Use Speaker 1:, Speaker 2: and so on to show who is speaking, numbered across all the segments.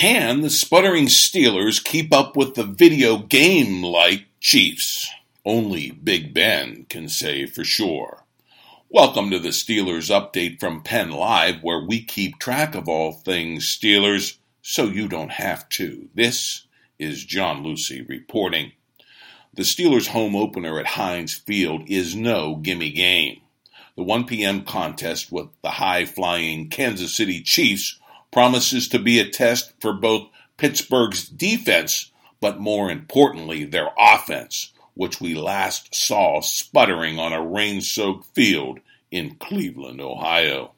Speaker 1: Can the sputtering Steelers keep up with the video game like Chiefs? Only Big Ben can say for sure. Welcome to the Steelers update from Penn Live, where we keep track of all things Steelers so you don't have to. This is John Lucy reporting. The Steelers' home opener at Heinz Field is no gimme game. The 1 p.m. contest with the high flying Kansas City Chiefs promises to be a test for both Pittsburgh's defense, but more importantly, their offense, which we last saw sputtering on a rain soaked field in Cleveland, Ohio.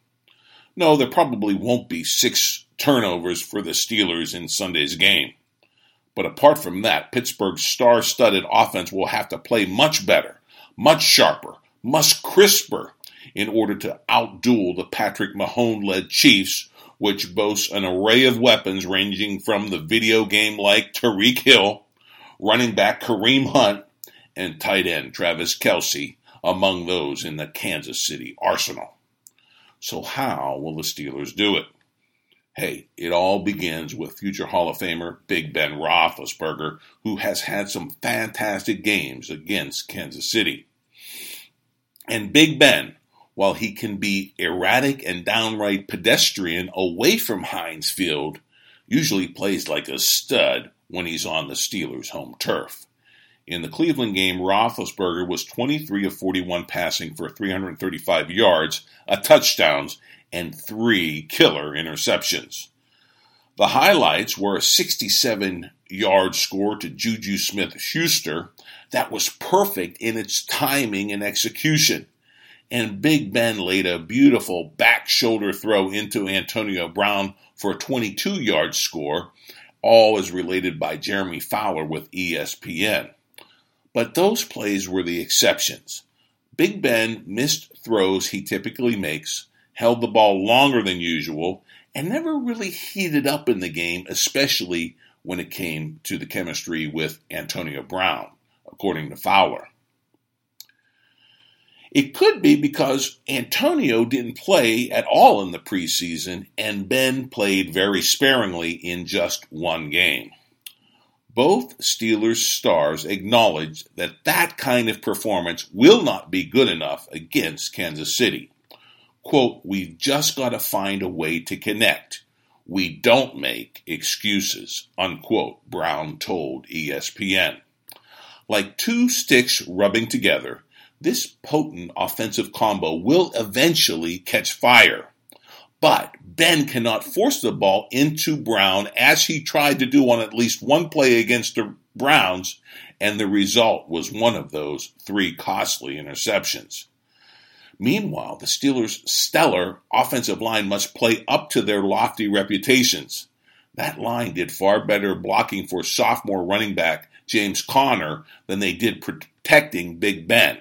Speaker 1: No, there probably won't be six turnovers for the Steelers in Sunday's game. But apart from that, Pittsburgh's star studded offense will have to play much better, much sharper, much crisper in order to outduel the Patrick Mahomes led Chiefs, which boasts an array of weapons ranging from the video game like Tyreek Hill, running back Kareem Hunt, and tight end Travis Kelce among those in the Kansas City arsenal. So, how will the Steelers do it? Hey, it all begins with future Hall of Famer Big Ben Roethlisberger, who has had some fantastic games against Kansas City. And Big Ben, while he can be erratic and downright pedestrian away from Heinz Field, usually plays like a stud when he's on the Steelers' home turf. In the Cleveland game, Roethlisberger was 23 of 41 passing for 335 yards, a touchdown, and three killer interceptions. The highlights were a 67 yard score to Juju Smith Schuster that was perfect in its timing and execution. And Big Ben laid a beautiful back shoulder throw into Antonio Brown for a 22 yard score, all as related by Jeremy Fowler with ESPN. But those plays were the exceptions. Big Ben missed throws he typically makes, held the ball longer than usual, and never really heated up in the game, especially when it came to the chemistry with Antonio Brown, according to Fowler. It could be because Antonio didn't play at all in the preseason and Ben played very sparingly in just one game. Both Steelers stars acknowledge that that kind of performance will not be good enough against Kansas City. Quote, we've just got to find a way to connect. We don't make excuses, unquote, Brown told ESPN. Like two sticks rubbing together, this potent offensive combo will eventually catch fire. But Ben cannot force the ball into Brown as he tried to do on at least one play against the Browns, and the result was one of those three costly interceptions. Meanwhile, the Steelers' stellar offensive line must play up to their lofty reputations. That line did far better blocking for sophomore running back James Conner than they did protecting Big Ben.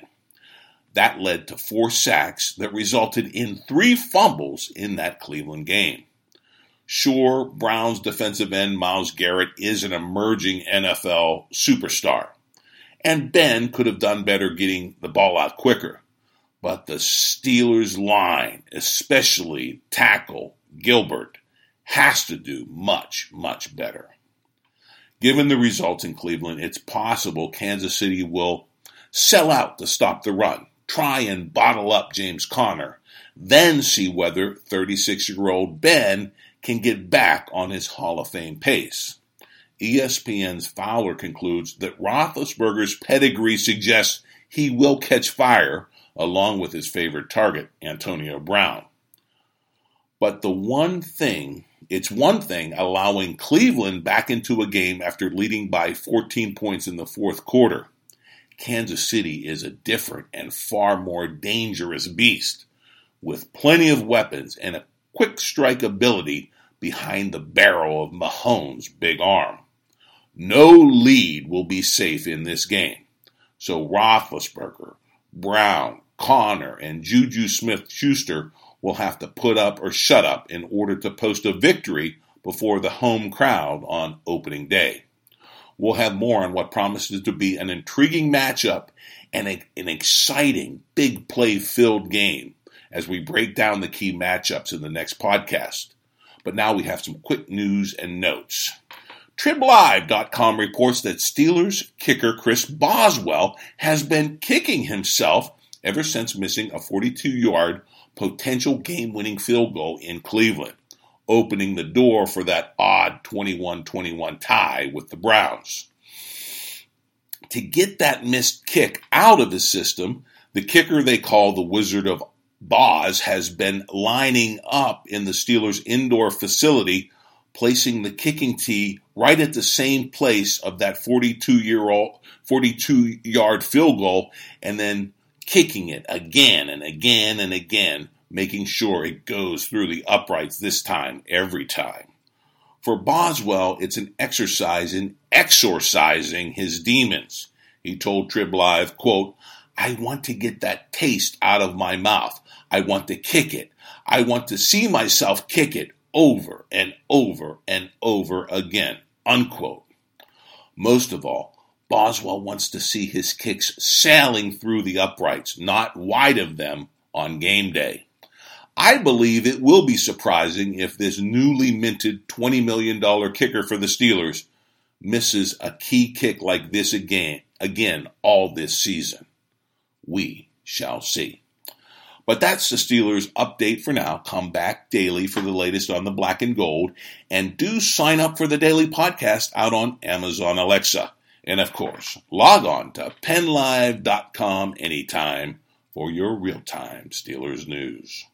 Speaker 1: That led to four sacks that resulted in three fumbles in that Cleveland game. Sure, Browns defensive end Myles Garrett is an emerging NFL superstar, and Ben could have done better getting the ball out quicker. But the Steelers' line, especially tackle Gilbert, has to do much, much better. Given the results in Cleveland, it's possible Kansas City will sell out to stop the run, try and bottle up James Conner, then see whether 36 year old Ben can get back on his Hall of Fame pace. ESPN's Fowler concludes that Roethlisberger's pedigree suggests he will catch fire along with his favorite target, Antonio Brown. But the one thing, it's one thing allowing Cleveland back into a game after leading by 14 points in the fourth quarter. Kansas City is a different and far more dangerous beast with plenty of weapons and a quick strike ability behind the barrel of Mahomes' big arm. No lead will be safe in this game. So Roethlisberger, Brown, Conner, and Juju Smith Schuster will have to put up or shut up in order to post a victory before the home crowd on opening day. We'll have more on what promises to be an intriguing matchup and a, an exciting, big play filled game as we break down the key matchups in the next podcast. But now we have some quick news and notes. TribLive.com reports that Steelers kicker Chris Boswell has been kicking himself ever since missing a 42 yard potential game winning field goal in Cleveland, opening the door for that odd 21 21 tie with the Browns. To get that missed kick out of his system, the kicker they call the Wizard of Boz has been lining up in the Steelers' indoor facility, placing the kicking tee right at the same place of that 42 year old, 42 yard field goal, and then kicking it again and again and again, making sure it goes through the uprights this time, every time. For Boswell, it's an exercise in exorcising his demons. He told Trib Live, quote, I want to get that taste out of my mouth. I want to kick it. I want to see myself kick it over and over and over again. Unquote. Most of all, Boswell wants to see his kicks sailing through the uprights, not wide of them, on game day. I believe it will be surprising if this newly minted $20 million kicker for the Steelers misses a key kick like this again, again all this season. We shall see. But that's the Steelers update for now. Come back daily for the latest on the black and gold. And do sign up for the daily podcast out on Amazon Alexa. And of course, log on to pennlive.com anytime for your real time Steelers news.